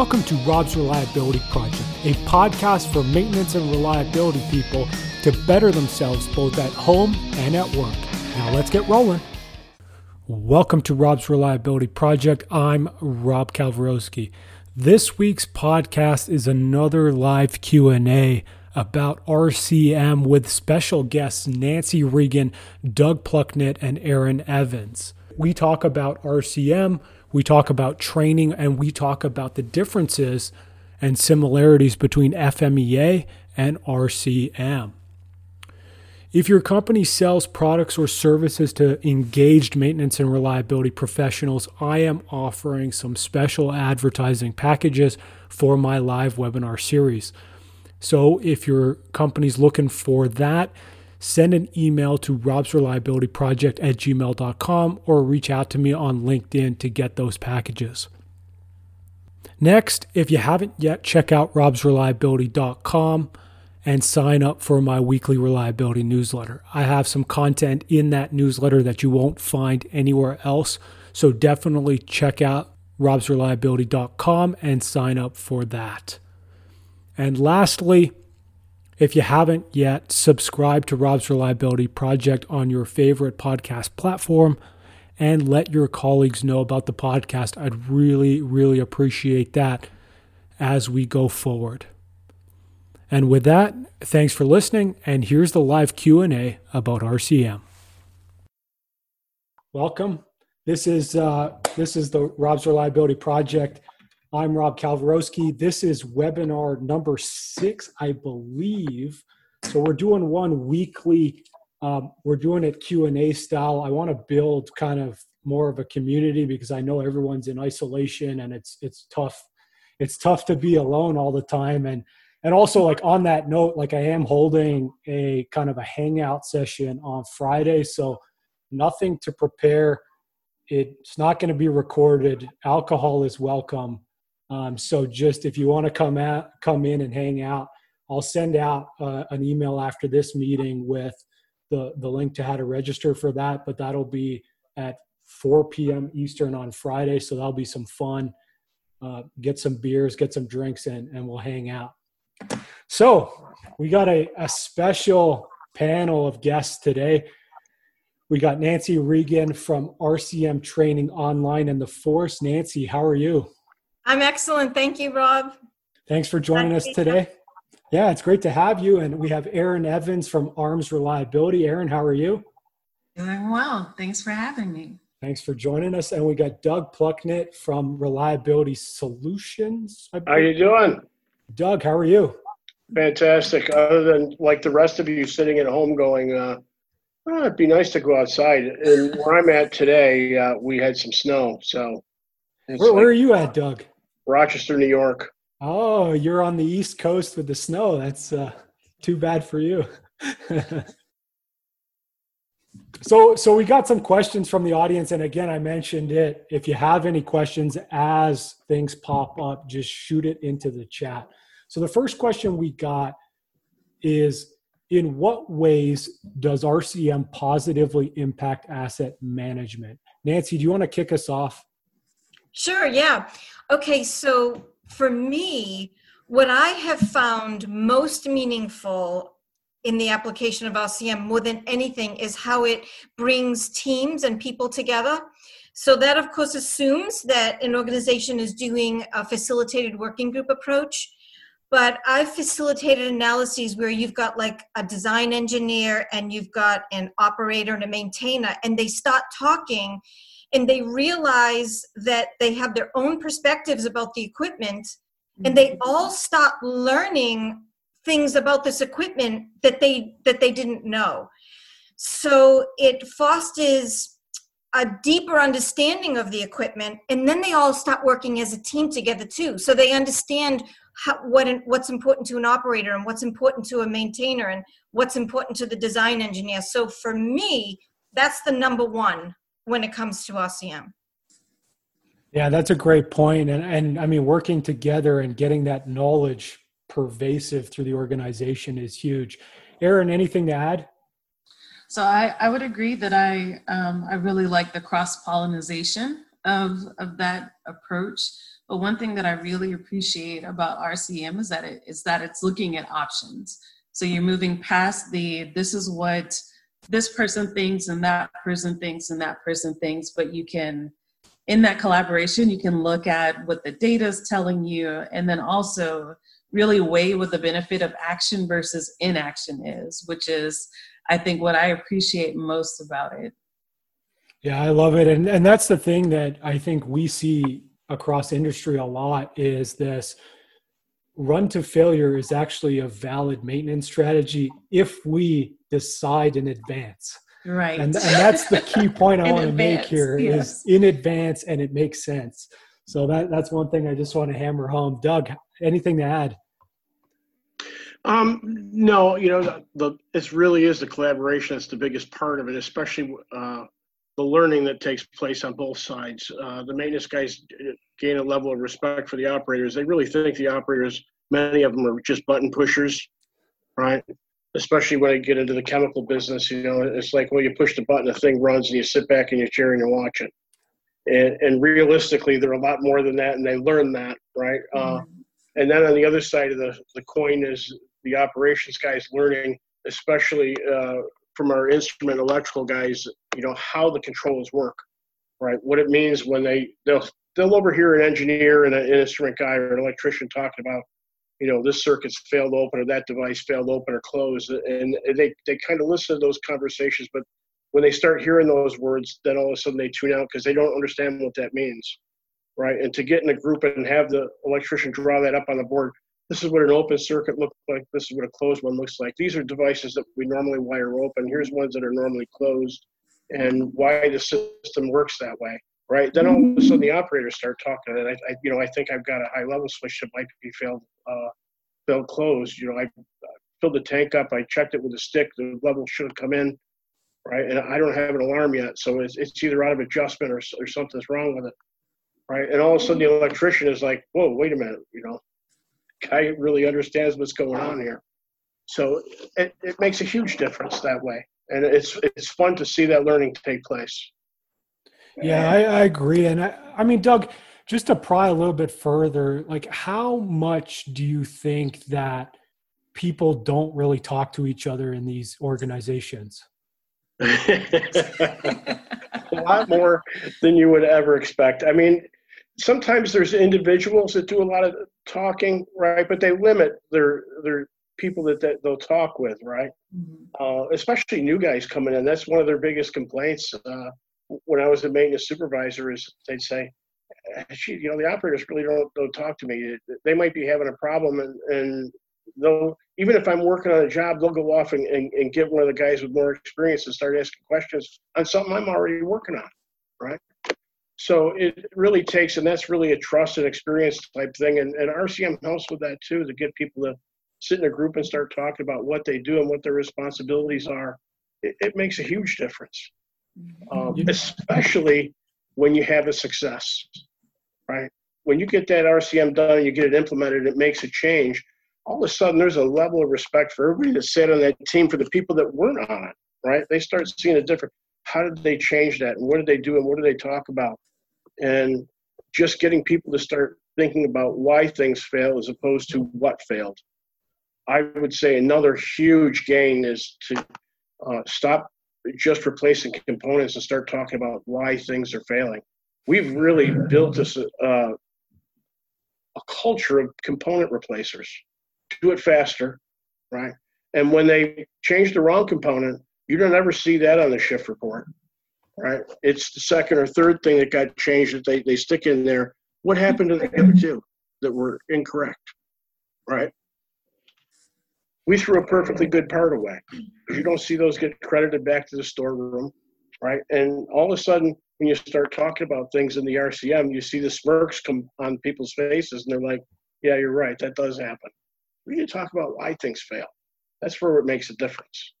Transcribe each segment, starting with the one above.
Welcome to Rob's Reliability Project, a podcast for maintenance and reliability people to better themselves both at home and at work. Now let's get rolling. Welcome to Rob's Reliability Project. I'm Rob Kalwarowsky. This week's podcast is another live Q&A about RCM with special guests Nancy Regan, Doug Plucknett, and Aaron Evans. We talk about RCM, we talk about training, and we talk about the differences and similarities between FMEA and RCM. If your company sells products or services to engaged maintenance and reliability professionals, I am offering some special advertising packages for my live webinar series. So if your company's looking for that, send an email to robsreliabilityproject at gmail.com or reach out to me on LinkedIn to get those packages. Next, if you haven't yet, check out robsreliability.com and sign up for my weekly reliability newsletter. I have some content in that newsletter that you won't find anywhere else. So definitely check out robsreliability.com and sign up for that. And lastly, if you haven't yet, subscribe to Rob's Reliability Project on your favorite podcast platform and let your colleagues know about the podcast. I'd really, really appreciate that as we go forward. And with that, thanks for listening and here's the live Q&A about RCM. Welcome. This is uh, this is the Rob's Reliability Project I'm Rob Kalwarowsky. This is webinar number six, I believe. So we're doing one weekly. Um, we're doing it Q and A style. I want to build kind of more of a community because I know everyone's in isolation and it's it's tough. It's tough to be alone all the time and and also like on that note, like I am holding a kind of a hangout session on Friday, so nothing to prepare. It's not going to be recorded. Alcohol is welcome um, so just if you want to come out, come in and hang out, I'll send out uh, an email after this meeting with the the link to how to register for that. But that'll be at 4 p.m. Eastern on Friday, so that'll be some fun. Uh, get some beers, get some drinks, and and we'll hang out. So we got a, a special panel of guests today. We got Nancy Regan from RCM Training Online and the Force. Nancy, how are you? I'm excellent. Thank you, Rob. Thanks for joining us today. Yeah, it's great to have you. And we have Aaron Evans from ARMS Reliability. Aaron, how are you? Doing well. Thanks for having me. Thanks for joining us. And we got Doug Plucknett from Reliability Solutions. How are you doing? Doug, how are you? Fantastic. Other than like the rest of you sitting at home going, uh, oh, it'd be nice to go outside. And where I'm at today, uh, we had some snow. So where, like, where, are you at, Doug? Rochester, New York. Oh, you're on the East Coast with the snow. That's uh, too bad for you. so, so we got some questions from the audience, and again, I mentioned it. If you have any questions as things pop up, just shoot it into the chat. So, the first question we got is in what ways does RCM positively impact asset management? Nancy, do you want to kick us off? Sure, yeah. Okay, so for me, what I have found most meaningful in the application of RCM more than anything is how it brings teams and people together. So that of course assumes that an organization is doing a facilitated working group approach. But I've facilitated analyses where you've got like a design engineer and you've got an operator and a maintainer, and they start talking and they realize that they have their own perspectives about the equipment and they mm-hmm. all start learning things about this equipment that they that they didn't know. So it fosters a deeper understanding of the equipment and then they all start working as a team together too. So they understand how, what what's important to an operator and what's important to a maintainer and what's important to the design engineer. So for me that's the number one when it comes to RCM. Yeah, that's a great point. And, and I mean, working together and getting that knowledge pervasive through the organization is huge. Aaron, anything to add? So I, I would agree that I, um, I really like the cross pollination of, of that approach. But one thing that I really appreciate about RCM is that it is that it's looking at options. So you're moving past the this is what this person thinks and that person thinks and that person thinks, but you can in that collaboration you can look at what the data is telling you and then also really weigh what the benefit of action versus inaction is, which is I think what I appreciate most about it. Yeah, I love it. And and that's the thing that I think we see across industry a lot is this run to failure is actually a valid maintenance strategy if we decide in advance. Right. And, and that's the key point I want to make here yes. is in advance and it makes sense. So that that's one thing I just want to hammer home. Doug, anything to add? Um, no, you know, the, the it really is the collaboration that's the biggest part of it, especially uh, the learning that takes place on both sides. Uh, the maintenance guys gain a level of respect for the operators. They really think the operators, many of them are just button pushers, right? Especially when I get into the chemical business, you know, it's like, well, you push the button, the thing runs, and you sit back in your chair and you watch it. And, and realistically, they're a lot more than that, and they learn that, right? Uh, and then on the other side of the, the coin is the operations guys learning, especially uh, from our instrument electrical guys, you know, how the controls work, right? What it means when they they'll they'll overhear an engineer and an instrument guy or an electrician talking about, you know, this circuit's failed open or that device failed open or closed, and they they kind of listen to those conversations, but when they start hearing those words, then all of a sudden they tune out because they don't understand what that means, right? And to get in a group and have the electrician draw that up on the board, this is what an open circuit looks like. This is what a closed one looks like. These are devices that we normally wire open. Here's ones that are normally closed, and why the system works that way, right? Then all of a sudden the operators start talking, and I, I you know, I think I've got a high level switch that might be failed, uh, failed closed. You know, I filled the tank up. I checked it with a stick. The level should have come in, right? And I don't have an alarm yet, so it's it's either out of adjustment or or something's wrong with it, right? And all of a sudden the electrician is like, whoa, wait a minute, you know guy really understands what's going on here. So it, it makes a huge difference that way. And it's it's fun to see that learning take place. Yeah, I, I agree. And I, I mean, Doug, just to pry a little bit further, like how much do you think that people don't really talk to each other in these organizations? a lot more than you would ever expect. I mean, sometimes there's individuals that do a lot of talking, right? But they limit their their people that, that they'll talk with, right? Mm-hmm. Uh, especially new guys coming in. That's one of their biggest complaints. Uh, when I was a maintenance supervisor, is they'd say, you know, the operators really don't don't talk to me. They might be having a problem, and and they'll even if I'm working on a job, they'll go off and, and, and get one of the guys with more experience and start asking questions on something I'm already working on, right? So it really takes, and that's really a trust and experience type thing. And, and RCM helps with that too, to get people to sit in a group and start talking about what they do and what their responsibilities are. It, it makes a huge difference, um, especially when you have a success, right? When you get that RCM done and you get it implemented, it makes a change. All of a sudden, there's a level of respect for everybody that sat on that team for the people that weren't on it, right? They start seeing a different. How did they change that? And what did they do? And what do they talk about? and just getting people to start thinking about why things fail as opposed to what failed. I would say another huge gain is to uh, stop just replacing components and start talking about why things are failing. We've really built this uh, a culture of component replacers. Do it faster, right? And when they change the wrong component, you don't ever see that on the shift report right? It's the second or third thing that got changed that they, they stick in there. What happened to the other two that were incorrect, right? We threw a perfectly good part away. You don't see those get credited back to the storeroom, right? And all of a sudden, when you start talking about things in the RCM, you see the smirks come on people's faces, and they're like, "Yeah, you're right. That does happen." We need to talk about why things fail. That's where it makes a difference.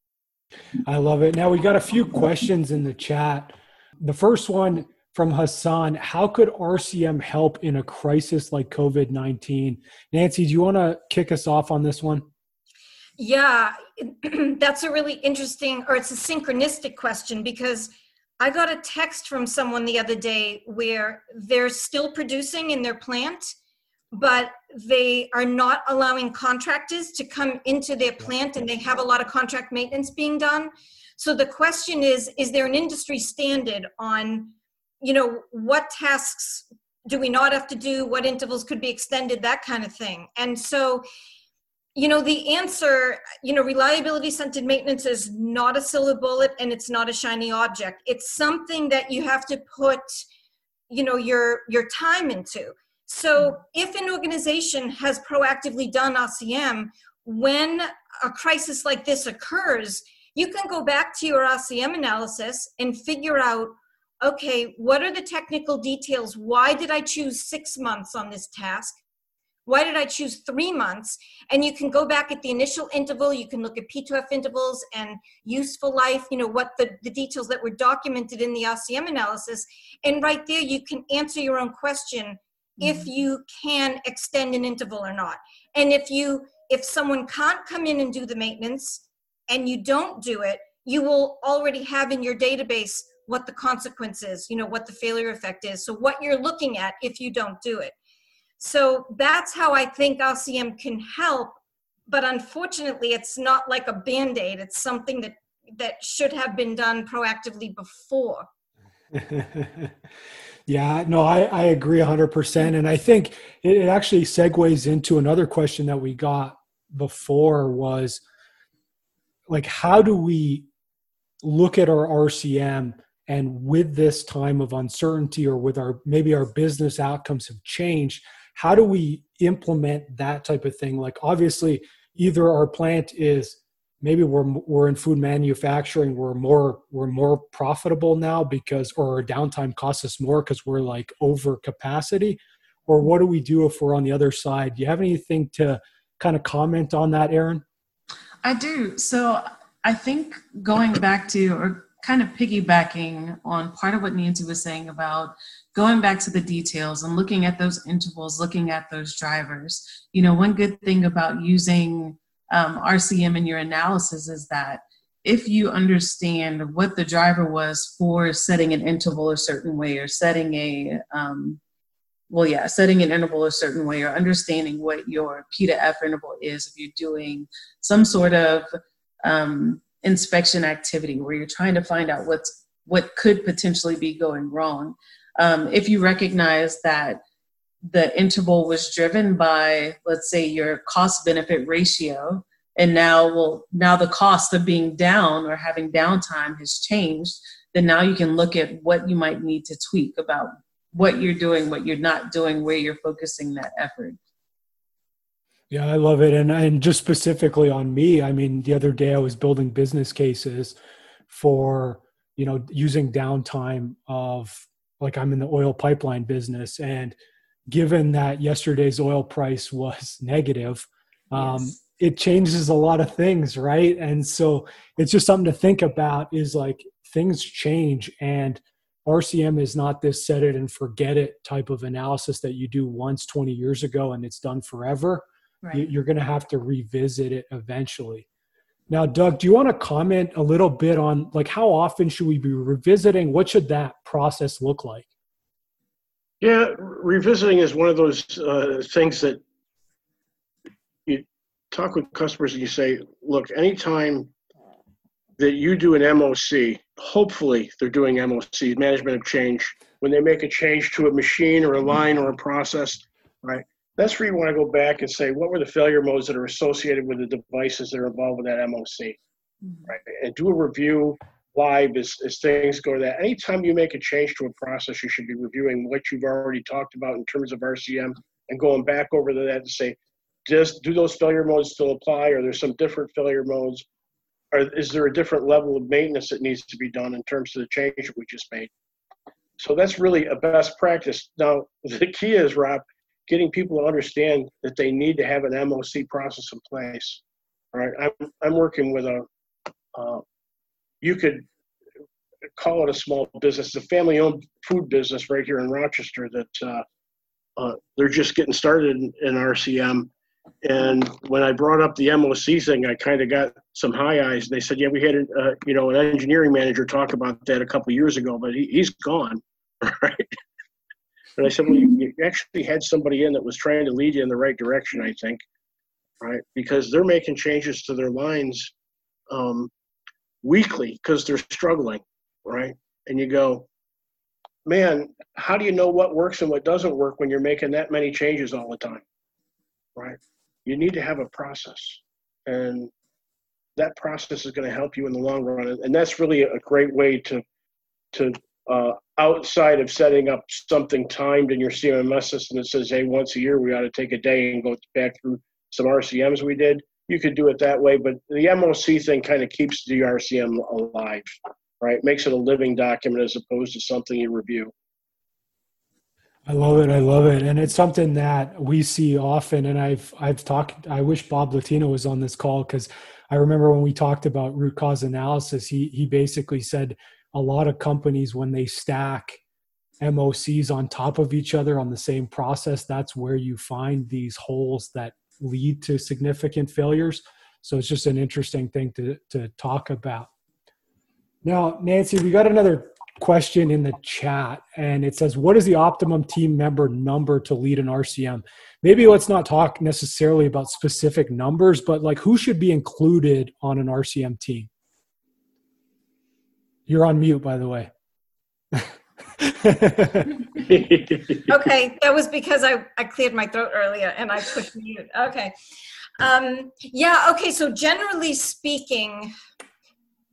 I love it. Now we got a few questions in the chat. The first one from Hassan How could RCM help in a crisis like COVID 19? Nancy, do you want to kick us off on this one? Yeah, that's a really interesting, or it's a synchronistic question because I got a text from someone the other day where they're still producing in their plant, but they are not allowing contractors to come into their plant and they have a lot of contract maintenance being done. So the question is is there an industry standard on you know what tasks do we not have to do what intervals could be extended that kind of thing and so you know the answer you know reliability centered maintenance is not a silver bullet and it's not a shiny object. It's something that you have to put you know your your time into. So hmm. if an organization has proactively done rcm when a crisis like this occurs you can go back to your rcm analysis and figure out okay what are the technical details? Why did i choose six months on this task why did I choose three months? And you can go back at the initial interval, you can look at P2F intervals and useful life, you know, what the, the details that were documented in the RCM analysis. And right there, you can answer your own question mm-hmm. if you can extend an interval or not. And if you, if someone can't come in and do the maintenance and you don't do it, you will already have in your database what the consequence is, you know, what the failure effect is. So what you're looking at if you don't do it. So that's how I think RCM can help. But unfortunately, it's not like a band aid. It's something that, that should have been done proactively before. yeah, no, I, I agree 100%. And I think it, it actually segues into another question that we got before was like, how do we look at our RCM and with this time of uncertainty or with our maybe our business outcomes have changed how do we implement that type of thing? Like obviously either our plant is maybe we're we're in food manufacturing we're more we're more profitable now because or our downtime costs us more because we're like over capacity or what do we do if we're on the other side? Do you have anything to kind of comment on that aaron i do. So i think going back to or kind of piggybacking on part of what Nancy was saying about going back to the details and looking at those intervals, looking at those drivers. You know, one good thing about using um, RCM in your analysis is that if you understand what the driver was for setting an interval a certain way or setting a um, well yeah setting an interval a certain way or understanding what your p to f interval is if you're doing some sort of um, inspection activity where you're trying to find out what's what could potentially be going wrong. Um, if you recognize that the interval was driven by, let's say, your cost benefit ratio, and now well now the cost of being down or having downtime has changed, then now you can look at what you might need to tweak about what you're doing, what you're not doing, where you're focusing that effort. Yeah, I love it. And and just specifically on me, I mean, the other day I was building business cases for, you know, using downtime of like I'm in the oil pipeline business and given that yesterday's oil price was negative, um, yes. it changes a lot of things, right? And so it's just something to think about is like things change and RCM is not this set it and forget it type of analysis that you do once 20 years ago and it's done forever right. you're going to have to revisit it eventually now doug do you want to comment a little bit on like how often should we be revisiting? What should that process look like? Yeah revisiting is one of those uh, things that you talk with customers and you say look anytime that you do an moc hopefully they're doing moc management of change. When they make a change to a machine or a line or a process right that's where you want to go back and say what were the failure modes that are associated with the devices that are involved with that MOC, mm-hmm. right? And do a review live as, as things go to that. Anytime you make a change to a process, you should be reviewing what you've already talked about in terms of RCM and going back over to that to say, does do those failure modes still apply? Or there's some different failure modes? Or is there a different level of maintenance that needs to be done in terms of the change that we just made? So that's really a best practice. Now, the key is, Rob, getting people to understand that they need to have an MOC process in place. Right, I'm I'm working with a, uh, you could call it a small business, it's a family-owned food business right here in Rochester that uh, uh, they're just getting started in, in, RCM. And when I brought up the MOC thing, I kind of got some high eyes. And They said, yeah, we had, uh, you know, an engineering manager talk about that a couple years ago, but he, he's gone, right? And I said, well, you, you actually had somebody in that was trying to lead you in the right direction, I think, right? Because they're making changes to their lines um, weekly because they're struggling, right? And you go, man, how do you know what works and what doesn't work when you're making that many changes all the time, right? You need to have a process, and that process is going to help you in the long run. And that's really a great way to to uh, outside of setting up something timed in your CMMS system that says, hey, once a year we ought to take a day and go back through some RCMs we did. You could do it that way, but the MOC thing kind of keeps the RCM alive, right? Makes it a living document as opposed to something you review. I love it. I love it, and it's something that we see often. And I've I've talked. I wish Bob Latino was on this call because I remember when we talked about root cause analysis. He he basically said a lot of companies when they stack MOCs on top of each other on the same process, that's where you find these holes that lead to significant failures. So it's just an interesting thing to, to talk about. Now, Nancy, we got another question in the chat, and it says, What is the optimum team member number to lead an RCM? Maybe let's not talk necessarily about specific numbers, but like who should be included on an RCM team? You're on mute, by the way. okay, that was because I, I cleared my throat earlier and I pushed mute. Okay. Um, yeah, okay, so generally speaking,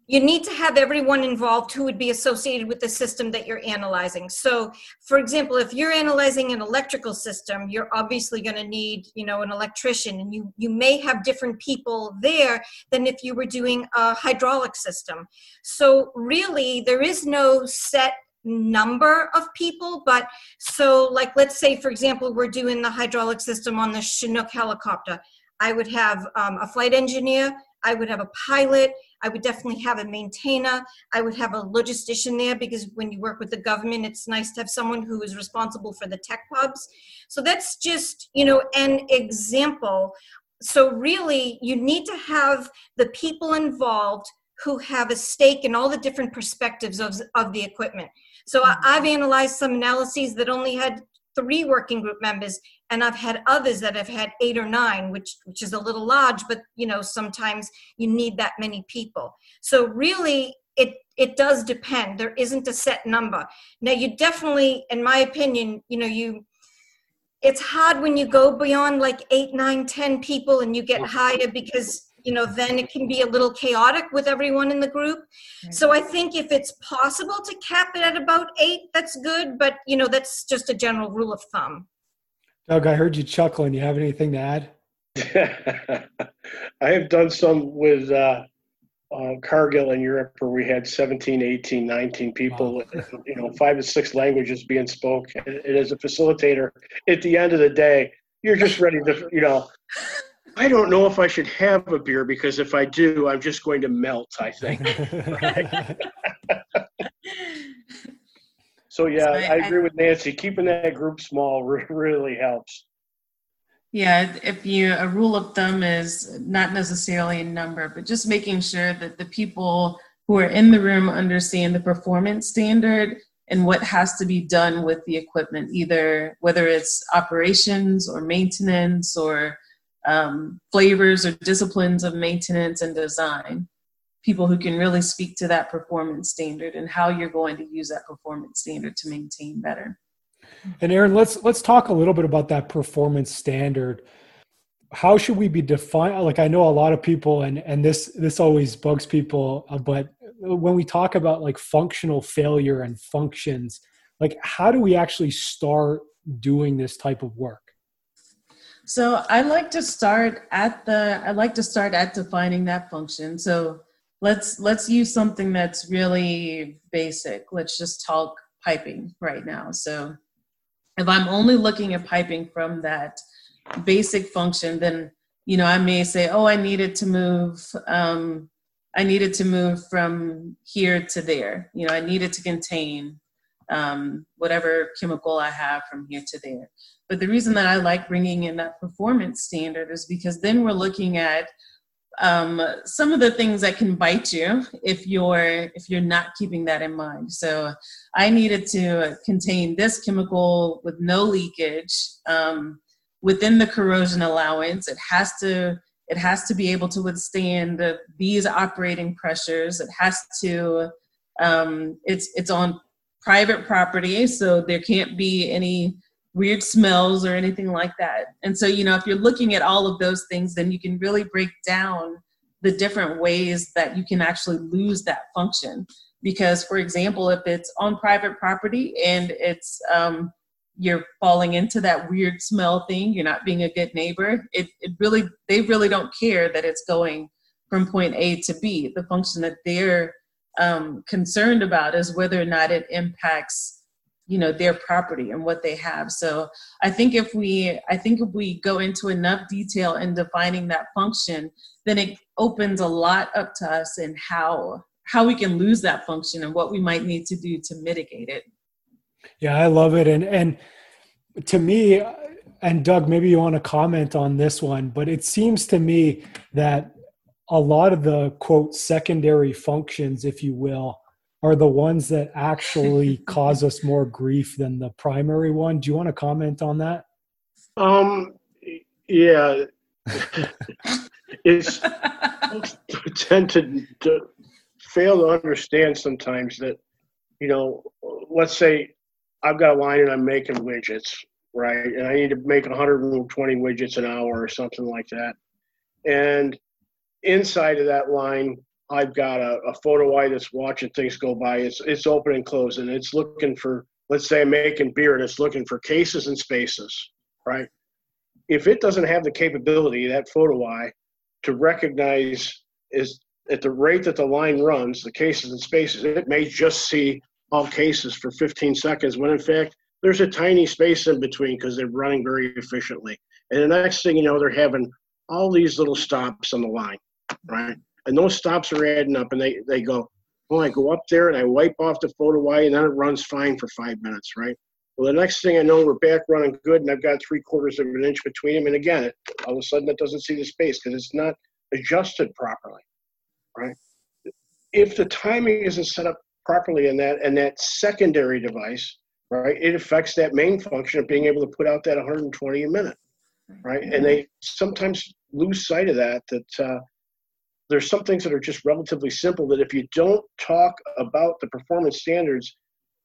you need to have everyone involved who would be associated with the system that you're analyzing. So, for example, if you're analyzing an electrical system, you're obviously going to need, you know, an electrician, and you you may have different people there than if you were doing a hydraulic system. So, really, there is no set number of people but so like let's say for example we're doing the hydraulic system on the chinook helicopter i would have um, a flight engineer i would have a pilot I would definitely have a maintainer. I would have a logistician there because when you work with the government, it's nice to have someone who is responsible for the tech pubs. So that's just, you know, an example. So really, you need to have the people involved who have a stake in all the different perspectives of, of the equipment. So I've analyzed some analyses that only had three working group members and i've had others that have had eight or nine which which is a little large but you know sometimes you need that many people. So really it it does depend. There isn't a set number. Now you definitely in my opinion you know you it's hard when you go beyond like eight nine ten people and you get higher because you know then it can be a little chaotic with everyone in the group. So i think if it's possible to cap it at about eight that's good but you know that's just a general rule of thumb doug i heard you chuckling. You have anything to add? I have done some with uh, uh, cargill in europe where we had 17 18 19 people wow. you know five to six languages being spoke. And, and as a facilitator. At the end of the day you're just ready to you know I don't know if I should have a beer because if I do, I'm just going to melt, I think. so, yeah, so I, I, agree with Nancy. Keeping that group small really helps. Yeah, if you, a rule of thumb is not necessarily a number, but just making sure that the people who are in the room understand the performance standard and what has to be done with the equipment, either whether it's operations or maintenance or um, flavors or disciplines of maintenance and design people who can really speak to that performance standard and how you're going to use that performance standard to maintain better. And aaron let's let's talk a little bit about that performance standard. How should we be defining like i know a lot of people and and this this always bugs people uh, but when we talk about like functional failure and functions like how do we actually start doing this type of work? So I like to start at the I like to start at defining that function. So let's let's use something that's really basic. Let's just talk piping right now. So if I'm only looking at piping from that basic function, then you know I may say, oh, I needed to move. Um, I needed to move from here to there. You know, I needed to contain um, whatever chemical I have from here to there. But the reason that I like bringing in that performance standard is because then we're looking at um, some of the things that can bite you if you're if you're not keeping that in mind. So I needed to contain this chemical with no leakage um, within the corrosion allowance. It has to it has to be able to withstand the, these operating pressures. It has to um, it's it's on private property, so there can't be any weird smells or anything like that. And so, you know, if you're looking at all of those things, then you can really break down the different ways that you can actually lose that function. Because, for example, if it's on private property and it's um, you're falling into that weird smell thing, you're not being a good neighbor. It, it really, they really don't care that it's going from point A to B. The function that they're um, concerned about is whether or not it impacts you know their property and what they have. So i think if we i think if we go into enough detail in defining that function then it opens a lot up to us and how how we can lose that function and what we might need to do to mitigate it. Yeah i love it. And and to me and doug maybe you want to comment on this one but it seems to me that a lot of the quote secondary functions if you will are the ones that actually cause us more grief than the primary one. Do you want to comment on that? Um, yeah, it's tend to, to fail to understand sometimes that you know, let's say I've got a line and I'm making widgets, right? And I need to make 120 widgets an hour or something like that. And inside of that line, I've got a, a photo eye that's watching things go by. It's it's open and closed, and it's looking for. Let's say I'm making beer, and it's looking for cases and spaces, right? If it doesn't have the capability, that photo eye, to recognize is at the rate that the line runs, the cases and spaces, it may just see all cases for 15 seconds when in fact there's a tiny space in between because they're running very efficiently. And the next thing you know, they're having all these little stops on the line, right? And those stops are adding up, and they they go, well, I go up there and I wipe off the photo eye, and then it runs fine for five minutes, right? Well, the next thing I know, we're back running good, and I've got three quarters of an inch between them, and again, it, all of a sudden, it doesn't see the space because it's not adjusted properly, right? If the timing isn't set up properly in that and that secondary device, right, it affects that main function of being able to put out that 120 a minute, right? And they sometimes lose sight of that. That uh, there's some things that are just relatively simple that if you don't talk about the performance standards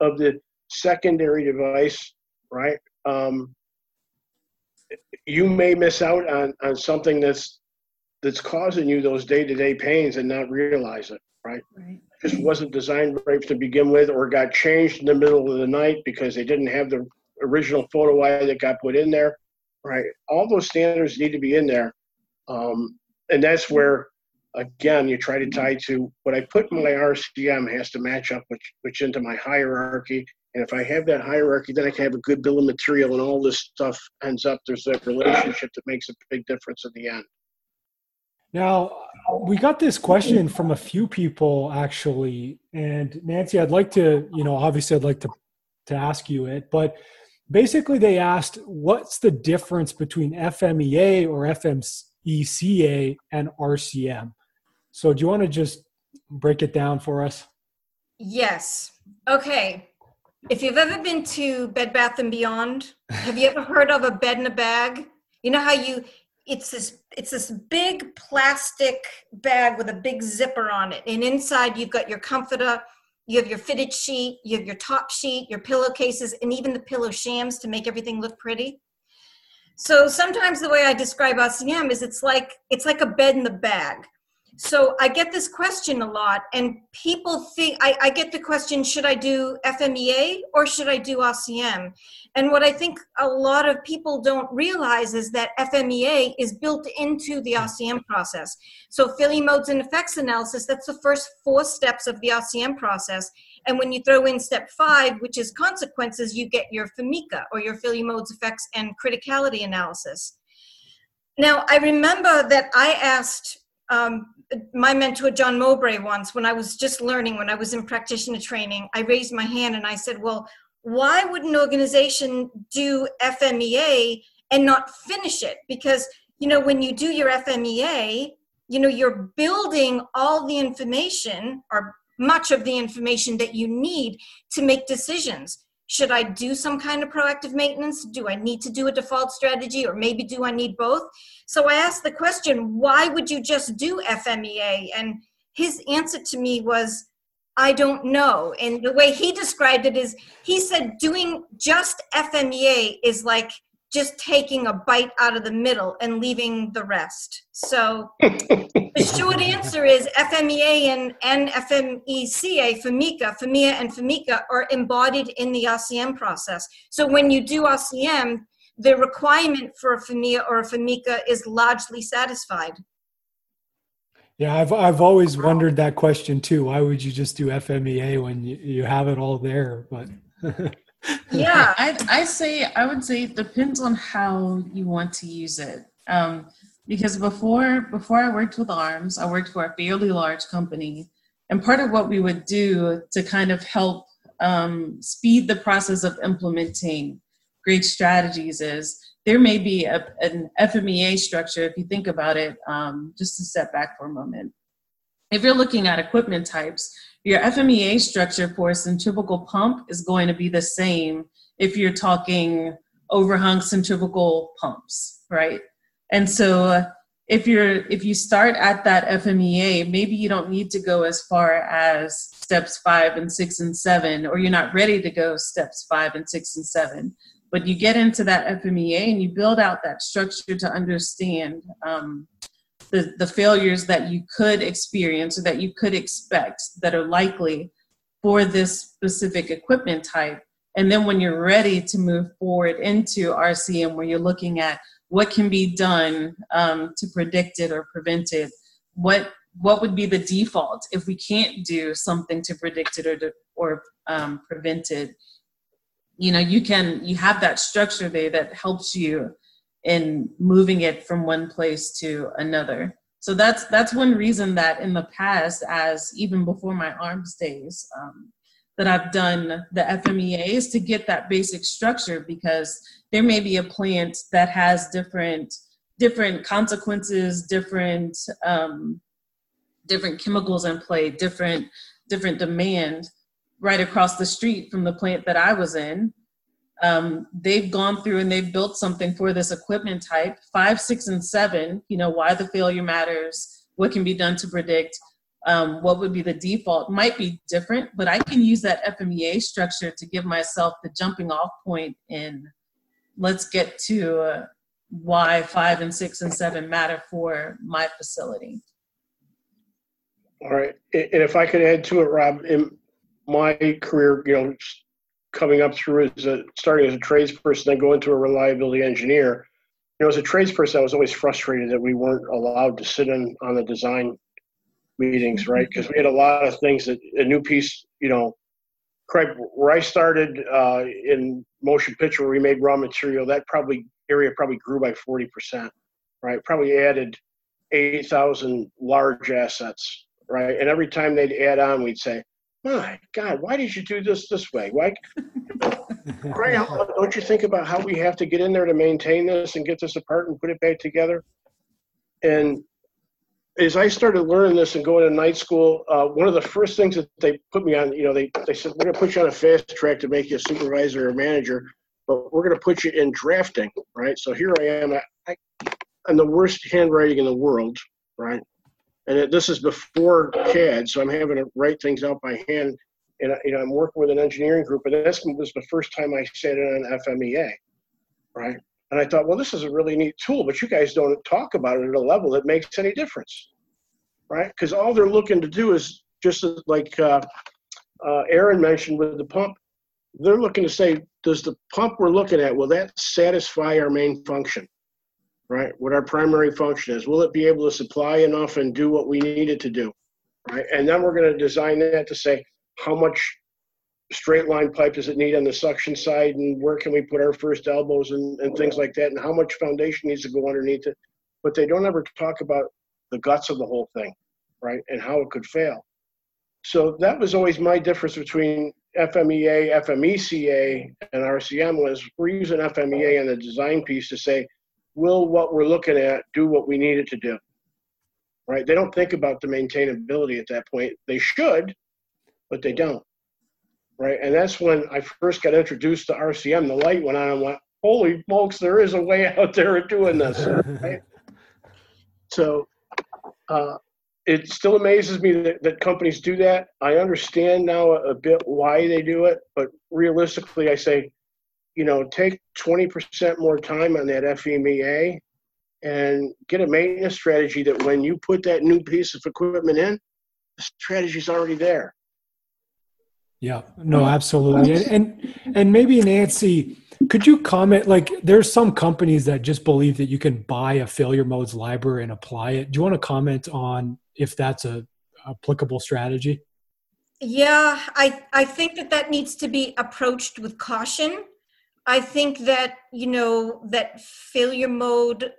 of the secondary device, right, um, you may miss out on, on something that's that's causing you those day-to-day pains and not realize it, right? right? Just wasn't designed right to begin with, or got changed in the middle of the night because they didn't have the original photo eye that got put in there, right? All those standards need to be in there, um, and that's where again, you try to tie to what I put in my RCM has to match up which, which into my hierarchy. And if I have that hierarchy, then I can have a good bill of material and all this stuff ends up, there's that relationship that makes a big difference in the end. Now, we got this question from a few people actually. And Nancy, I'd like to, you know, obviously I'd like to, to ask you it, but basically they asked what's the difference between FMEA or FMECA and RCM? So, do you want to just break it down for us? Yes. Okay. If you've ever been to Bed Bath and Beyond, have you ever heard of a bed in a bag? You know how you it's this it's this big plastic bag with a big zipper on it and inside you've got your comforter you have your fitted sheet you have your top sheet your pillowcases and even the pillow shams to make everything look pretty so sometimes the way i describe rcm is it's like it's like a bed in the bag so I get this question a lot, and people think I, I, get the question should I do FMEA or should I do RCM? And what I think a lot of people don't realize is that FMEA is built into the RCM process. So failure modes and effects analysis, that's the first four steps of the RCM process. And when you throw in step five, which is consequences, you get your FMECA or your failure modes, effects, and criticality analysis. Now, I remember that I asked um, my mentor John Moubray once when I was just learning, when I was in practitioner training, I raised my hand and I said, Well, why would an organization do FMEA and not finish it? Because, you know, when you do your FMEA, you know you're building all the information or much of the information that you need to make decisions should i do some kind of proactive maintenance? Do i need to do a default strategy or maybe do i need both? So i asked the question why would you just do fmea and his answer to me was I don't know. And the way he described it is he said doing just FMEA is like just taking a bite out of the middle and leaving the rest. So the short answer is FMEA and, and FMECA, FMECA, FMEA and FMECA are embodied in the RCM process. So when you do RCM, the requirement for a FMEA or a FMECA is largely satisfied. Yeah, I've I've always wondered that question too. Why would you just do FMEA when you, you have it all there? But yeah, I I say I would say it depends on how you want to use it. Um, because before before I worked with Arms, I worked for a fairly large company, and part of what we would do to kind of help um, speed the process of implementing great strategies is there may be a, an FMEA structure, if you think about it, um, just to step back for a moment. If you're looking at equipment types, your FMEA structure for a centrifugal pump is going to be the same if you're talking overhung centrifugal pumps, right? And so uh, if you're if you start at that FMEA, maybe you don't need to go as far as steps five and six and seven, or you're not ready to go steps five and six and seven but you get into that FMEA and you build out that structure to understand um, the, the failures that you could experience or that you could expect that are likely for this specific equipment type. And then when you're ready to move forward into RCM, where you're looking at what can be done um, to predict it or prevent it, what what would be the default if we can't do something to predict it or to, or um, prevent it? you know you can you have that structure there that helps you in moving it from one place to another so that's that's one reason that in the past as even before my arms days um, that i've done the fmeas to get that basic structure because there may be a plant that has different different consequences different um, different chemicals in play different different demand right across the street from the plant that I was in. Um, they've gone through and they've built something for this equipment type. Five, six, and seven, you know, why the failure matters, what can be done to predict, um, what would be the default might be different, but I can use that FMEA structure to give myself the jumping off point in let's get to uh, why five and six and seven matter for my facility. All right. And if I could add to it, Rob, in, my career, you know, coming up through as a starting as a tradesperson, then going to a reliability engineer. You know, as a tradesperson, I was always frustrated that we weren't allowed to sit in on the design meetings, right? Because we had a lot of things that a new piece, you know, Craig, where I started uh, in motion picture, where we made raw material, that probably area probably grew by 40%, right? Probably added 8,000 large assets, right? And every time they'd add on, we'd say, my God, why did you do this this way? Why? right don't you think about how we have to get in there to maintain this and get this apart and put it back together? And as I started learning this and going to night school, uh, one of the first things that they put me on, you know, they, they said, we're going to put you on a fast track to make you a supervisor or manager, but we're going to put you in drafting, right? So here I am. I, I, I'm the worst handwriting in the world, right? And it, this is before CAD, so I'm having to write things out by hand. And you know, I'm working with an engineering group, and this was the first time I sat in an FMEA, right? And I thought, well, this is a really neat tool, but you guys don't talk about it at a level that makes any difference, right? Because all they're looking to do is just like uh, uh, Aaron mentioned with the pump, they're looking to say, does the pump we're looking at will that satisfy our main function? Right? What our primary function is. Will it be able to supply enough and do what we need it to do, right? And then we're going to design that to say how much straight line pipe does it need on the suction side and where can we put our first elbows and, and things like that and how much foundation needs to go underneath it. But they don't ever talk about the guts of the whole thing, right? And how it could fail. So that was always my difference between FMEA, FMECA, and RCM was we're using FMEA in the design piece to say, will what we're looking at do what we need it to do? right? They don't think about the maintainability at that point. They should, but they don't, right? And that's when I first got introduced to RCM. The light went on and went, holy smokes, there is a way out there of doing this, right? So uh, it still amazes me that, that companies do that. I understand now a, a bit why they do it, but realistically, I say, you know, take 20% more time on that FMEA and get a maintenance strategy that when you put that new piece of equipment in, the strategy's already there. Yeah, no, absolutely. And, and and maybe Nancy, could you comment like there's some companies that just believe that you can buy a failure modes library and apply it. Do you want to comment on if that's a applicable strategy? Yeah, I I think that that needs to be approached with caution. I think that you know that failure mode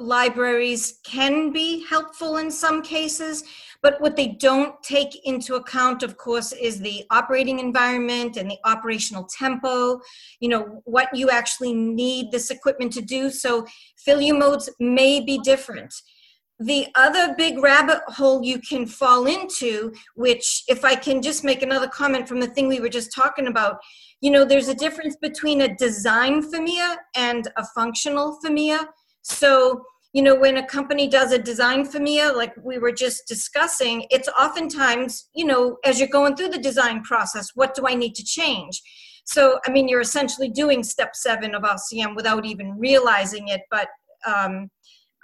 libraries can be helpful in some cases, but what they don't take into account, of course, is the operating environment and the operational tempo, you know, what you actually need this equipment to do. So failure modes may be different. The other big rabbit hole you can fall into, which, if I can just make another comment from the thing we were just talking about, you know, there's a difference between a design FMEA and a functional FMEA. So, you know, when a company does a design FMEA, like we were just discussing, it's oftentimes, you know, as you're going through the design process, what do I need to change? So, I mean, you're essentially doing step seven of RCM without even realizing it, but um,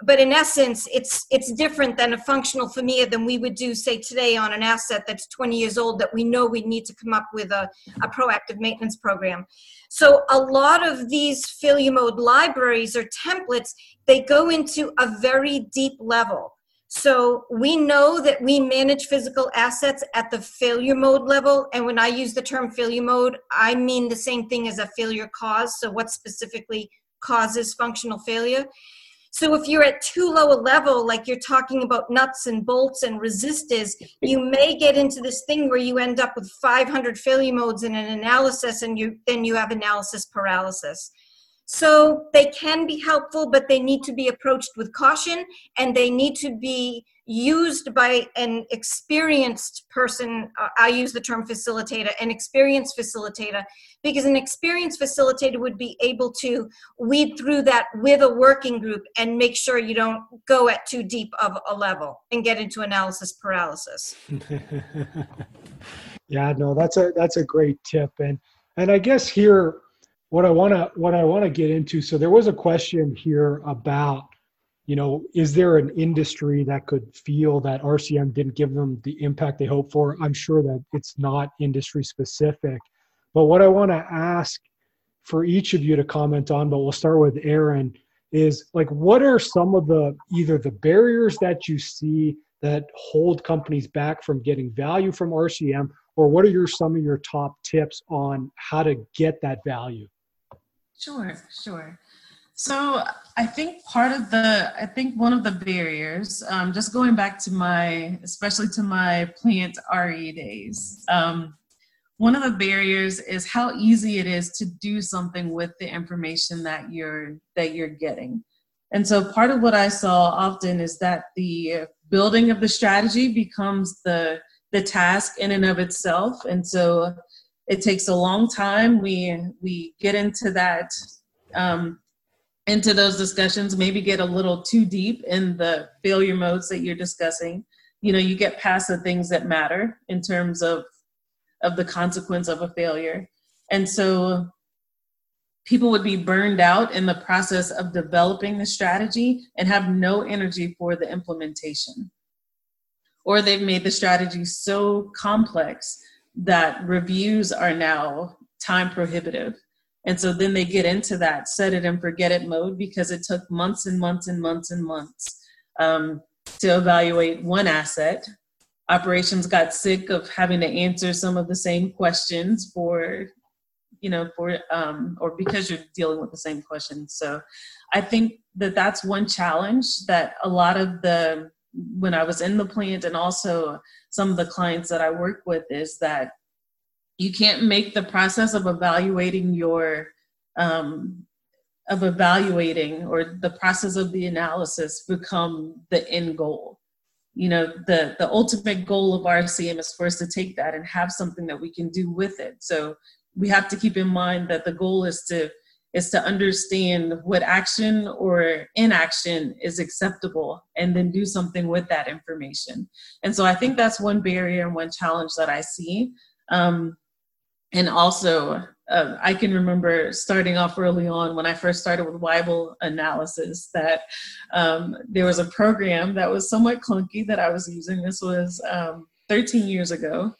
but in essence, it's it's different than a functional FMEA than we would do, say, today on an asset that's 20 years old that we know we need to come up with a, a proactive maintenance program. So a lot of these failure mode libraries or templates, they go into a very deep level. So we know that we manage physical assets at the failure mode level. And when I use the term failure mode, I mean the same thing as a failure cause. So what specifically causes functional failure? So if you're at too low a level, like you're talking about nuts and bolts and resistors, you may get into this thing where you end up with 500 failure modes in an analysis, and you then you have analysis paralysis. So they can be helpful, but they need to be approached with caution, and they need to be used by an experienced person. Uh, I use the term facilitator, an experienced facilitator, because an experienced facilitator would be able to weed through that with a working group and make sure you don't go at too deep of a level and get into analysis paralysis. yeah, no, that's a that's a great tip, and and I guess here what I want to what I want to get into. So there was a question here about you know, is there an industry that could feel that RCM didn't give them the impact they hoped for? I'm sure that it's not industry specific. But what I want to ask for each of you to comment on, but we'll start with Aaron, is like what are some of the either the barriers that you see that hold companies back from getting value from RCM, or what are your some of your top tips on how to get that value? Sure, sure. So I think part of the, I think one of the barriers, um, just going back to my, especially to my plant RE days, um, one of the barriers is how easy it is to do something with the information that you're that you're getting. And so part of what I saw often is that the building of the strategy becomes the the task in and of itself. And so it takes a long time. We we get into that um, into those discussions, maybe get a little too deep in the failure modes that you're discussing. You know, you get past the things that matter in terms of of the consequence of a failure. And so people would be burned out in the process of developing the strategy and have no energy for the implementation. Or they've made the strategy so complex that reviews are now time prohibitive and so then they get into that set it and forget it mode because it took months and months and months and months um, to evaluate one asset. Operations got sick of having to answer some of the same questions for, you know, for, um, or because you're dealing with the same questions. So I think that that's one challenge that a lot of the, when I was in the plant and also some of the clients that I work with is that you can't make the process of evaluating your um, of evaluating or the process of the analysis become the end goal. You know the the ultimate goal of rcm is for us to take that and have something that we can do with it. So we have to keep in mind that the goal is to is to understand what action or inaction is acceptable and then do something with that information. And so i think that's one barrier and one challenge that i see. Um, and also uh, I can remember starting off early on when I first started with Weibull analysis that um, there was a program that was somewhat clunky that I was using. This was um, 13 years ago.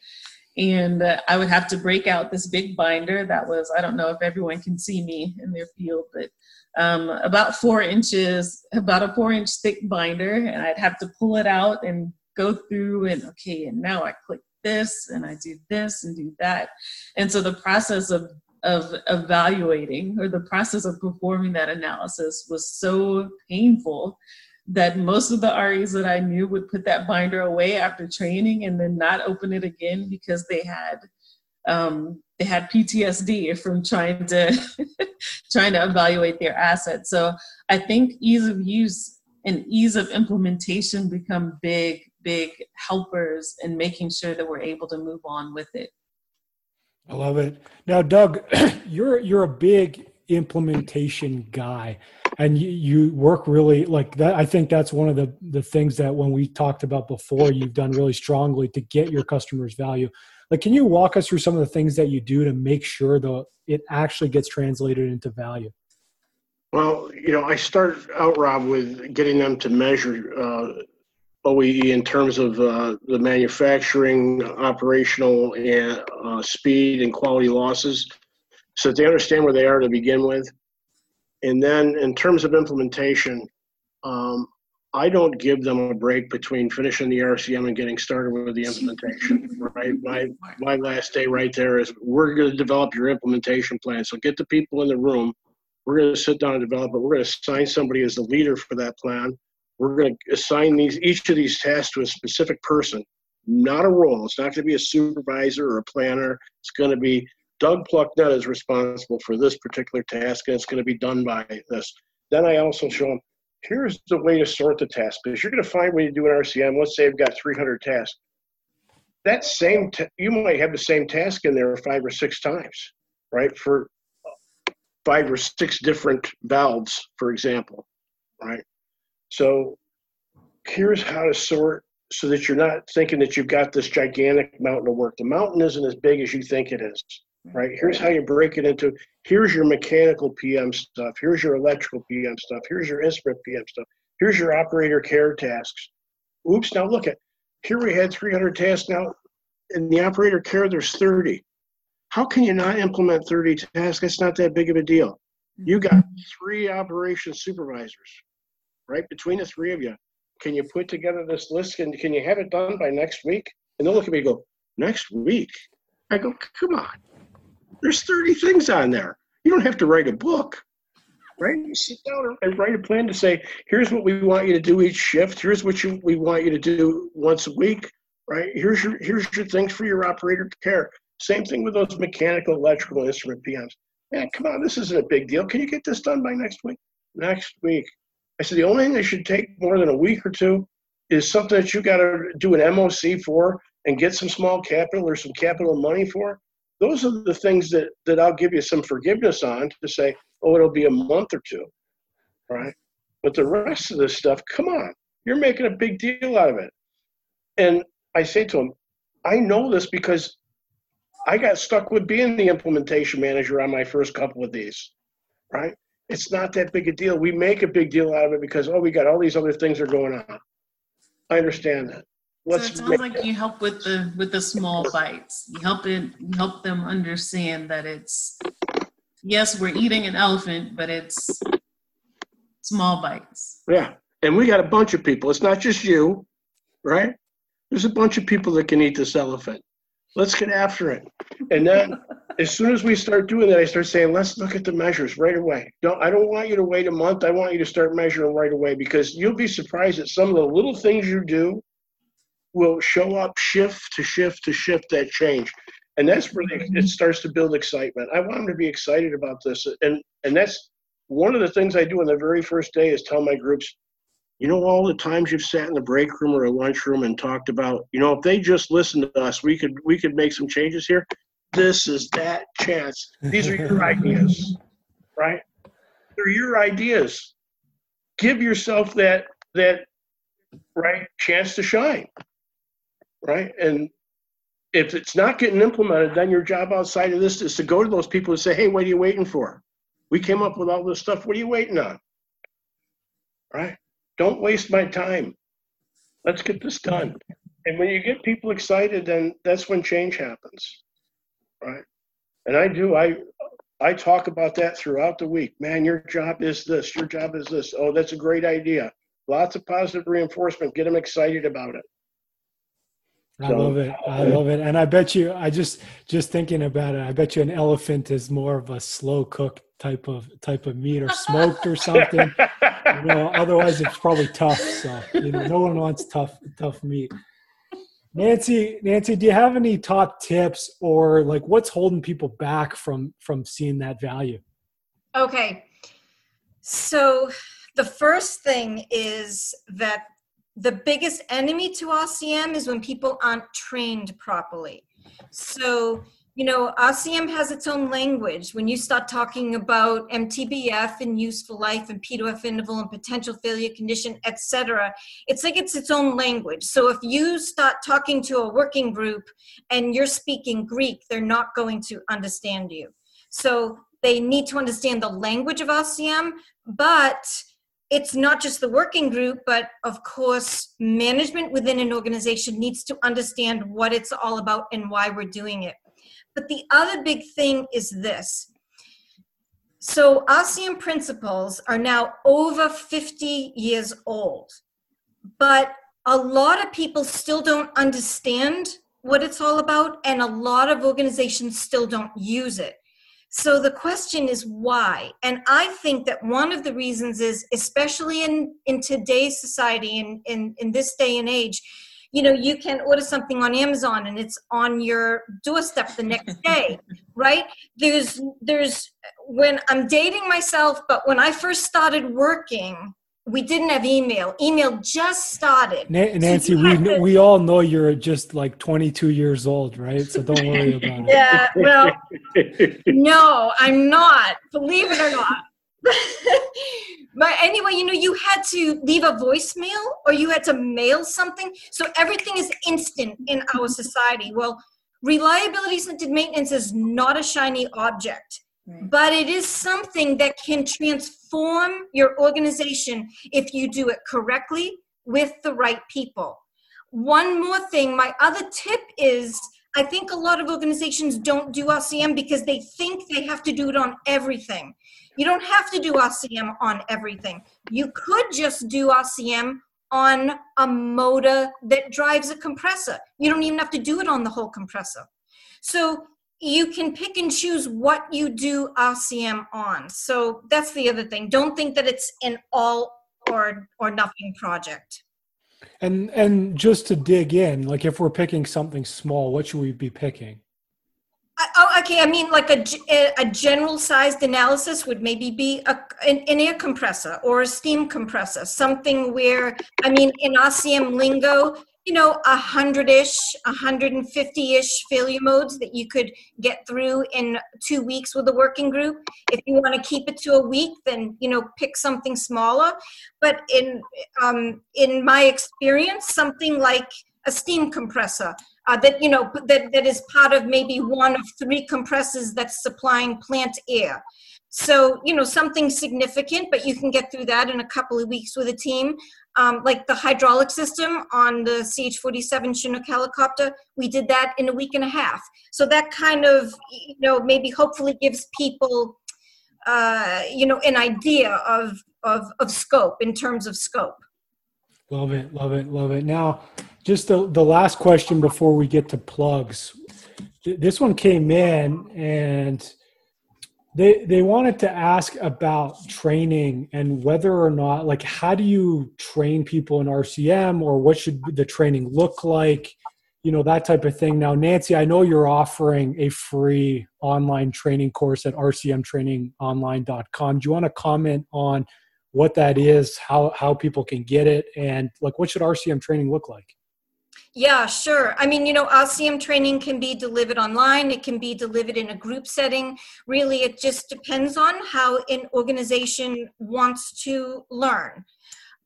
And uh, I would have to break out this big binder that was, I don't know if everyone can see me in their field, but um, about four inches, about a four inch thick binder. And I'd have to pull it out and go through and okay, and now I click this and I do this and do that. And so the process of of evaluating or the process of performing that analysis was so painful that most of the REs that I knew would put that binder away after training and then not open it again because they had um, they had PTSD from trying to trying to evaluate their assets. So I think ease of use and ease of implementation become big big helpers in making sure that we're able to move on with it. I love it. Now, Doug, you're you're a big implementation guy, and you, you work really like that. I think that's one of the the things that when we talked about before, you've done really strongly to get your customers value. Like, can you walk us through some of the things that you do to make sure that it actually gets translated into value? Well, you know, I start out, Rob, with getting them to measure uh, OEE in terms of uh, the manufacturing, operational, and uh, speed and quality losses, so that they understand where they are to begin with. And then, in terms of implementation, um, I don't give them a break between finishing the RCM and getting started with the implementation. right, my my last day right there is we're going to develop your implementation plan. So get the people in the room. We're going to sit down and develop it. We're going to assign somebody as the leader for that plan we're going to assign these each of these tasks to a specific person, not a role. It's not going to be a supervisor or a planner. It's going to be Doug Plucknett is responsible for this particular task, and it's going to be done by this. Then I also show them here's the way to sort the task because you're going to find when you do an RCM. Let's say I've got 300 tasks. That same t- you might have the same task in there five or six times, right? For five or six different valves, for example, right? So here's how to sort so that you're not thinking that you've got this gigantic mountain of work. The mountain isn't as big as you think it is, right? Here's how you break it into here's your mechanical PM stuff, here's your electrical PM stuff, here's your instrument PM stuff, here's your operator care tasks. Oops, now look at here we had 300 tasks. Now in the operator care, there's 30. How can you not implement 30 tasks? That's not that big of a deal. You got mm-hmm. three operation supervisors right? Between the three of you can you put together this list? And can you have it done by next week? And they'll look at me and go next week? I go come on. There's 30 things on there. You don't have to write a book. Right? You sit down and write a plan to say here's what we want you to do each shift. Here's what you, we want you to do once a week. Right? Here's your here's your things for your operator care. Same thing with those mechanical electrical instrument pms man come on this isn't a big deal. Can you get this done by next week? Next week I said, the only thing that should take more than a week or two is something that you got to do an MOC for and get some small capital or some capital money for. Those are the things that, that I'll give you some forgiveness on to say, oh, it'll be a month or two, right? But the rest of this stuff, come on, you're making a big deal out of it. And I say to them, I know this because I got stuck with being the implementation manager on my first couple of these, right? It's not that big a deal. We make a big deal out of it because oh, we got all these other things are going on. I understand that. Let's so it sounds like you help with the with the small bites. You help it you help them understand that it's yes, we're eating an elephant, but it's small bites. Yeah. And we got a bunch of people. It's not just you, right? There's a bunch of people that can eat this elephant. Let's get after it. And then as soon as we start doing that, I start saying, let's look at the measures right away. Don't I don't want you to wait a month. I want you to start measuring right away because you'll be surprised at some of the little things you do will show up shift to shift to shift that change. And that's where they, it mm-hmm. starts to build excitement. I want them to be excited about this. And and that's one of the things I do on the very first day is tell my groups, You know, all the times you've sat in the break room or a lunchroom and talked about, you know, if they just listened to us, we could we could make some changes here. This is that chance. These are your ideas, right? They're your ideas. Give yourself that that right chance to shine, right? And if it's not getting implemented, then your job outside of this is to go to those people and say, "Hey, what are you waiting for? We came up with all this stuff. What are you waiting on?" Right? Don't waste my time. Let's get this done. And when you get people excited, then that's when change happens. Right? And I do. I I talk about that throughout the week. Man, your job is this. Your job is this. Oh, that's a great idea. Lots of positive reinforcement. Get them excited about it. I so, love it. I love it. And I bet you, I just just thinking about it, I bet you an elephant is more of a slow cook type of type of meat or smoked or something. You know, otherwise it's probably tough. So you know, no one wants tough tough meat. Nancy, Nancy, do you have any top tips or like what's holding people back from from seeing that value? Okay. So the first thing is that the biggest enemy to RCM is when people aren't trained properly. So you know, RCM has its own language. When you start talking about MTBF and useful life and P2F interval and potential failure condition, etc., it's like it's its own language. So if you start talking to a working group and you're speaking Greek, they're not going to understand you. So they need to understand the language of RCM, but it's not just the working group, but of course, management within an organization needs to understand what it's all about and why we're doing it. But the other big thing is this. So RCM principles are now over 50 years old, but a lot of people still don't understand what it's all about, and a lot of organizations still don't use it. So the question is why? And I think that one of the reasons is, especially in, in today's society, in, in, in this day and age, you know you can order something on amazon and it's on your doorstep the next day right? There's there's when i'm dating myself but when i first started working we didn't have email. Email just started. Nancy so we, to, we all know you're just like 22 years old right? So don't worry about it. Yeah well no i'm not believe it or not but anyway, you know, you had to leave a voicemail or you had to mail something. So everything is instant in our society. Well, reliability centered maintenance is not a shiny object, but it is something that can transform your organization if you do it correctly with the right people. One more thing, my other tip is I think a lot of organizations don't do RCM because they think they have to do it on everything. You don't have to do RCM on everything. You could just do RCM on a motor that drives a compressor. You don't even have to do it on the whole compressor. So you can pick and choose what you do RCM on. So that's the other thing. Don't think that it's an all or or nothing project. And and just to dig in, like if we're picking something small, what should we be picking? Oh, okay. I mean, like a, a general sized analysis would maybe be a, an, an, air compressor or a steam compressor, something where, I mean, in RCM lingo, you know, a hundred ish, a hundred and fifty ish failure modes that you could get through in two weeks with a working group. If you want to keep it to a week, then you know, pick something smaller. But in um, in my experience, something like a steam compressor uh, that you know that, that is part of maybe one of three compressors that's supplying plant air. So you know something significant but you can get through that in a couple of weeks with a team. Um, like the hydraulic system on the ch-47 chinook helicopter we did that in a week and a half. So that kind of you know maybe hopefully gives people uh, you know an idea of, of of scope in terms of scope love it love it love it now just the, the last question before we get to plugs. This one came in and they they wanted to ask about training and whether or not like how do you train people in RCM or what should the training look like? You know, that type of thing. Now, Nancy, I know you're offering a free online training course at rcmtrainingonline.com. Do you want to comment on what that is, how how people can get it, and like what should RCM training look like? Yeah, sure. I mean, you know, RCM training can be delivered online, it can be delivered in a group setting. Really, it just depends on how an organization wants to learn.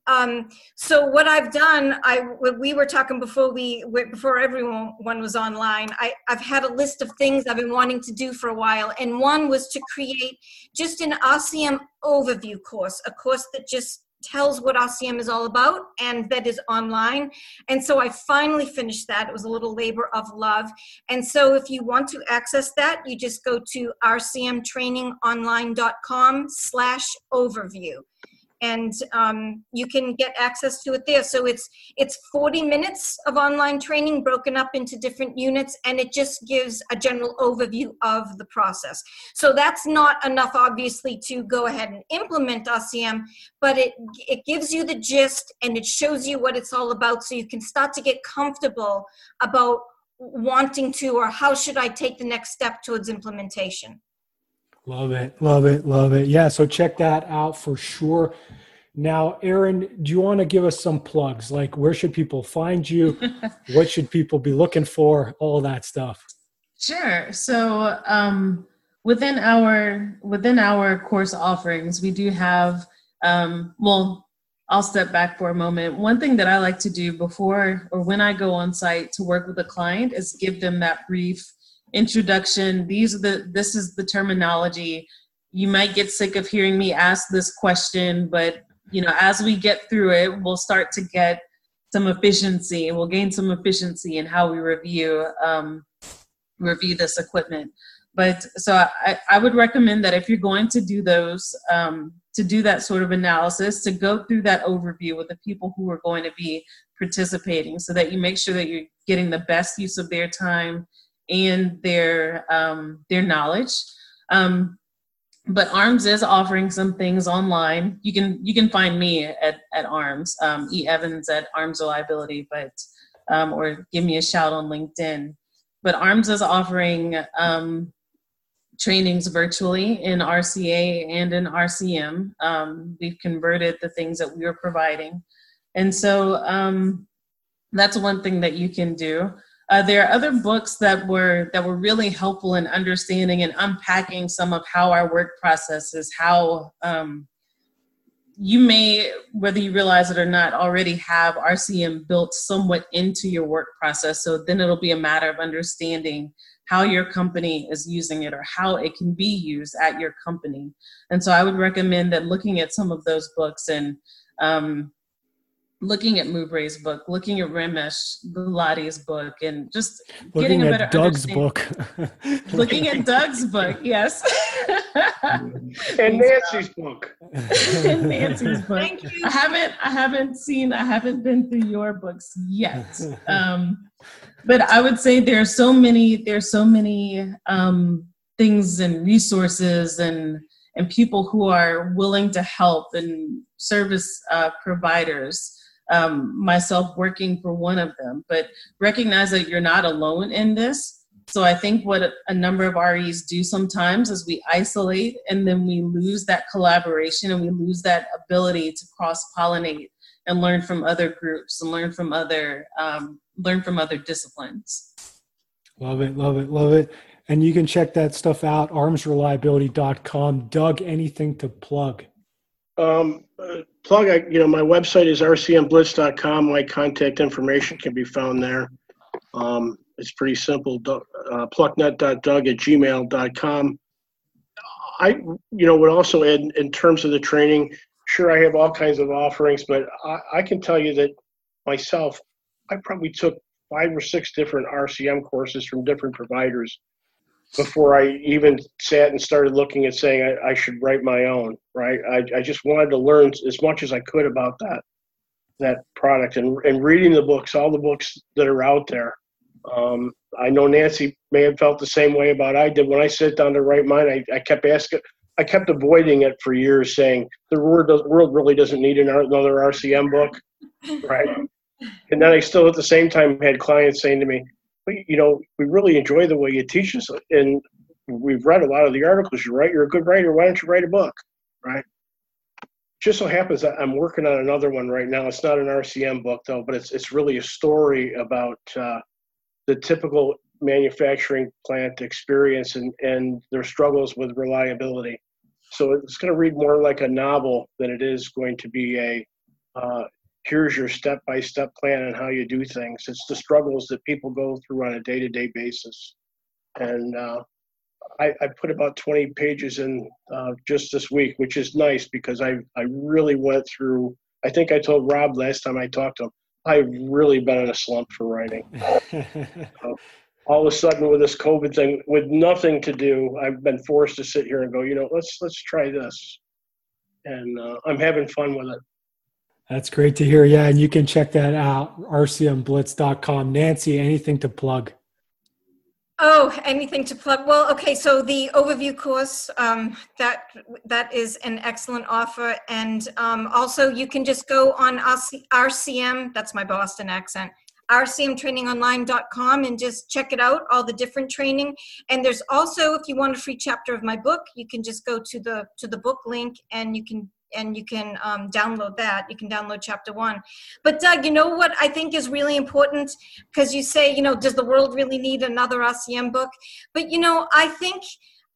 Um, so what I've done, I we were talking before we before everyone was online. I, I've had a list of things I've been wanting to do for a while, and one was to create just an RCM overview course, a course that just tells what RCM is all about and that is online. And so I finally finished that. It was a little labor of love. And so if you want to access that, you just go to rcmtrainingonline.com slash overview and um, you can get access to it there. So it's it's 40 minutes of online training broken up into different units and it just gives a general overview of the process. So that's not enough obviously to go ahead and implement rcm but it it gives you the gist and it shows you what it's all about so you can start to get comfortable about wanting to or how should i take the next step towards implementation Love it, love it, love it. Yeah, so check that out for sure. Now, Aaron, do you want to give us some plugs? Like, where should people find you? what should people be looking for? All that stuff. Sure. So, um, within our within our course offerings, we do have. Um, well, I'll step back for a moment. One thing that I like to do before or when I go on site to work with a client is give them that brief introduction. These are the this is the terminology. You might get sick of hearing me ask this question, but you know, as we get through it, we'll start to get some efficiency. We'll gain some efficiency in how we review um, review this equipment. But so I, I would recommend that if you're going to do those, um, to do that sort of analysis, to go through that overview with the people who are going to be participating, so that you make sure that you're getting the best use of their time and their um, their knowledge. Um, but arms is offering some things online. You can you can find me at at arms. Um, e. Evans at arms reliability but um, or give me a shout on linkedin. But arms is offering um, trainings virtually in rca and in rcm um, we've converted the things that we were providing. And so um, that's one thing that you can do uh, there are other books that were that were really helpful in understanding and unpacking some of how our work processes, how um, you may, whether you realize it or not, already have RCM built somewhat into your work process. So then it'll be a matter of understanding how your company is using it or how it can be used at your company. And so I would recommend that looking at some of those books and um, looking at Moubray's book, looking at Ramesh Gulati's book, and just looking getting a better Doug's book. looking at Doug's book, yes. and Nancy's book. and Nancy's book. Thank you. I haven't, I haven't seen, I haven't been through your books yet. Um, but I would say there are so many, there's so many um, things and resources and and people who are willing to help and service uh, providers um, myself working for one of them. But recognize that you're not alone in this. So I think what a number of REs do sometimes is we isolate and then we lose that collaboration and we lose that ability to cross pollinate and learn from other groups and learn from other um, learn from other disciplines. Love it, love it, love it. And you can check that stuff out, armsreliability.com. Doug, anything to plug? Um, uh, plug, I, you know, my website is rcmblitz.com. My contact information can be found there. Um, it's pretty simple. Uh, plucknett.doug at gmail.com. I, you know, would also add in terms of the training, sure, I have all kinds of offerings, but I, I can tell you that myself, I probably took five or six different RCM courses from different providers before I even sat and started looking at saying I, I should write my own. Right, I, I just wanted to learn as much as I could about that that product and and reading the books, all the books that are out there. Um, I know Nancy may have felt the same way about I did when I sit down to write mine. I, I kept asking, I kept avoiding it for years, saying the world really doesn't need another RCM book, right? And then I still at the same time had clients saying to me, you know, we really enjoy the way you teach us, and we've read a lot of the articles you write. You're a good writer. Why don't you write a book, right? just so happens that I'm working on another one right now. It's not an RCM book though, but it's it's really a story about uh, the typical manufacturing plant experience and and their struggles with reliability. So it's going to read more like a novel than it is going to be a uh, here's your step by step plan on how you do things. It's the struggles that people go through on a day to day basis. And uh, I, I, put about 20 pages in uh, just this week, which is nice because I, I really went through. I think I told Rob last time I talked to him, I've really been in a slump for writing. all of a sudden, with this COVID thing, with nothing to do, I've been forced to sit here and go, you know, let's let's try this, and uh, I'm having fun with it. That's great to hear. Yeah, and you can check that out, rcmblitz.com. Nancy, anything to plug? Oh, anything to plug? Well, okay. So the overview course um, that that is an excellent offer, and um, also you can just go on RCM. That's my Boston accent. rcmtrainingonline.com and just check it out. All the different training, and there's also if you want a free chapter of my book, you can just go to the to the book link and you can and you can um, download that. You can download chapter one. But Doug, you know what I think is really important because you say, you know, does the world really need another RCM book? But you know, I think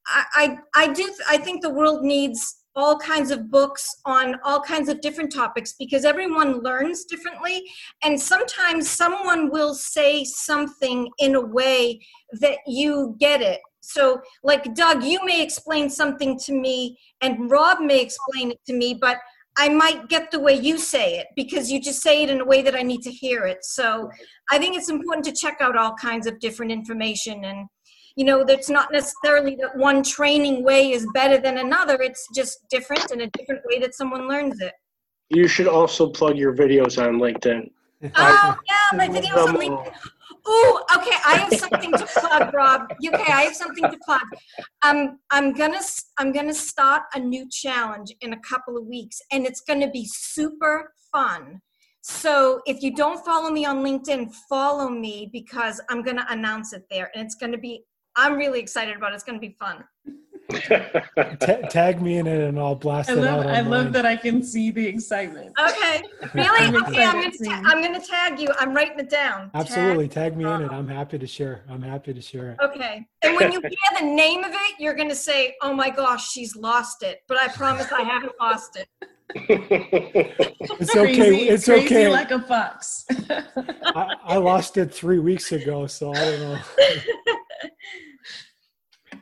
I, I, I do. I think the world needs all kinds of books on all kinds of different topics because everyone learns differently and sometimes someone will say something in a way that you get it so, like Doug, you may explain something to me, and Rob may explain it to me, but I might get the way you say it because you just say it in a way that I need to hear it. So, I think it's important to check out all kinds of different information. And, you know, that's not necessarily that one training way is better than another, it's just different and a different way that someone learns it. You should also plug your videos on LinkedIn. Oh, yeah, my videos on LinkedIn. Oh, okay. I have something to plug, Rob. Okay, I have something to plug. Um, I'm gonna I'm gonna start a new challenge in a couple of weeks, and it's gonna be super fun. So if you don't follow me on LinkedIn, follow me because I'm gonna announce it there, and it's gonna be. I'm really excited about it. It's gonna be fun. T- tag me in it and I'll blast I it love, out. I love that I can see the excitement. Okay, really? I'm okay, I'm gonna, ta- I'm gonna tag you. I'm writing it down. Absolutely, tag, tag me in it. Uh-huh. I'm happy to share. I'm happy to share it. Okay, and when you hear the name of it, you're gonna say, "Oh my gosh, she's lost it." But I promise, I haven't lost it. it's okay. Crazy, it's crazy okay. Like a fox. I, I lost it three weeks ago, so I don't know.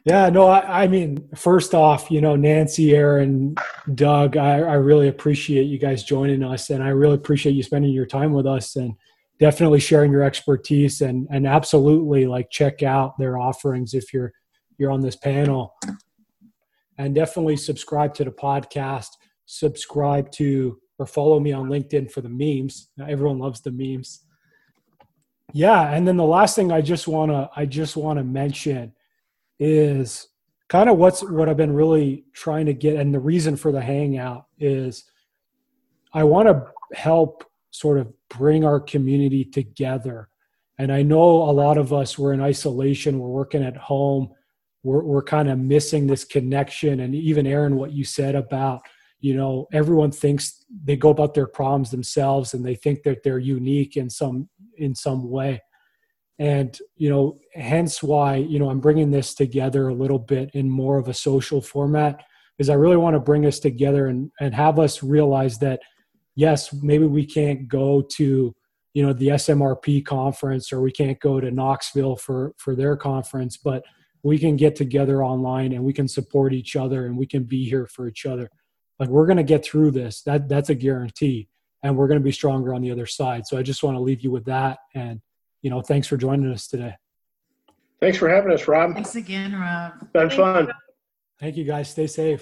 Yeah, no, I, I, mean, first off, you know, Nancy, Aaron, Doug, I, I, really appreciate you guys joining us, and I really appreciate you spending your time with us, and definitely sharing your expertise, and and absolutely like check out their offerings if you're you're on this panel, and definitely subscribe to the podcast, subscribe to or follow me on LinkedIn for the memes. Everyone loves the memes. Yeah, and then the last thing I just wanna I just wanna mention is kind of what's what I've been really trying to get, and the reason for the hangout is I want to help sort of bring our community together. And I know a lot of us we're in isolation, we're working at home, we're we're kind of missing this connection. And even Aaron, what you said about you know everyone thinks they go about their problems themselves and they think that they're unique in some in some way and you know hence why you know i'm bringing this together a little bit in more of a social format is i really want to bring us together and and have us realize that yes maybe we can't go to you know the smrp conference or we can't go to knoxville for for their conference but we can get together online and we can support each other and we can be here for each other. Like we're going to get through this. That that's a guarantee. And we're going to be stronger on the other side. So i just want to leave you with that and you know, thanks for joining us today. Thanks for having us, Rob. Thanks again, Rob. Been fun. Thank you guys. Stay safe.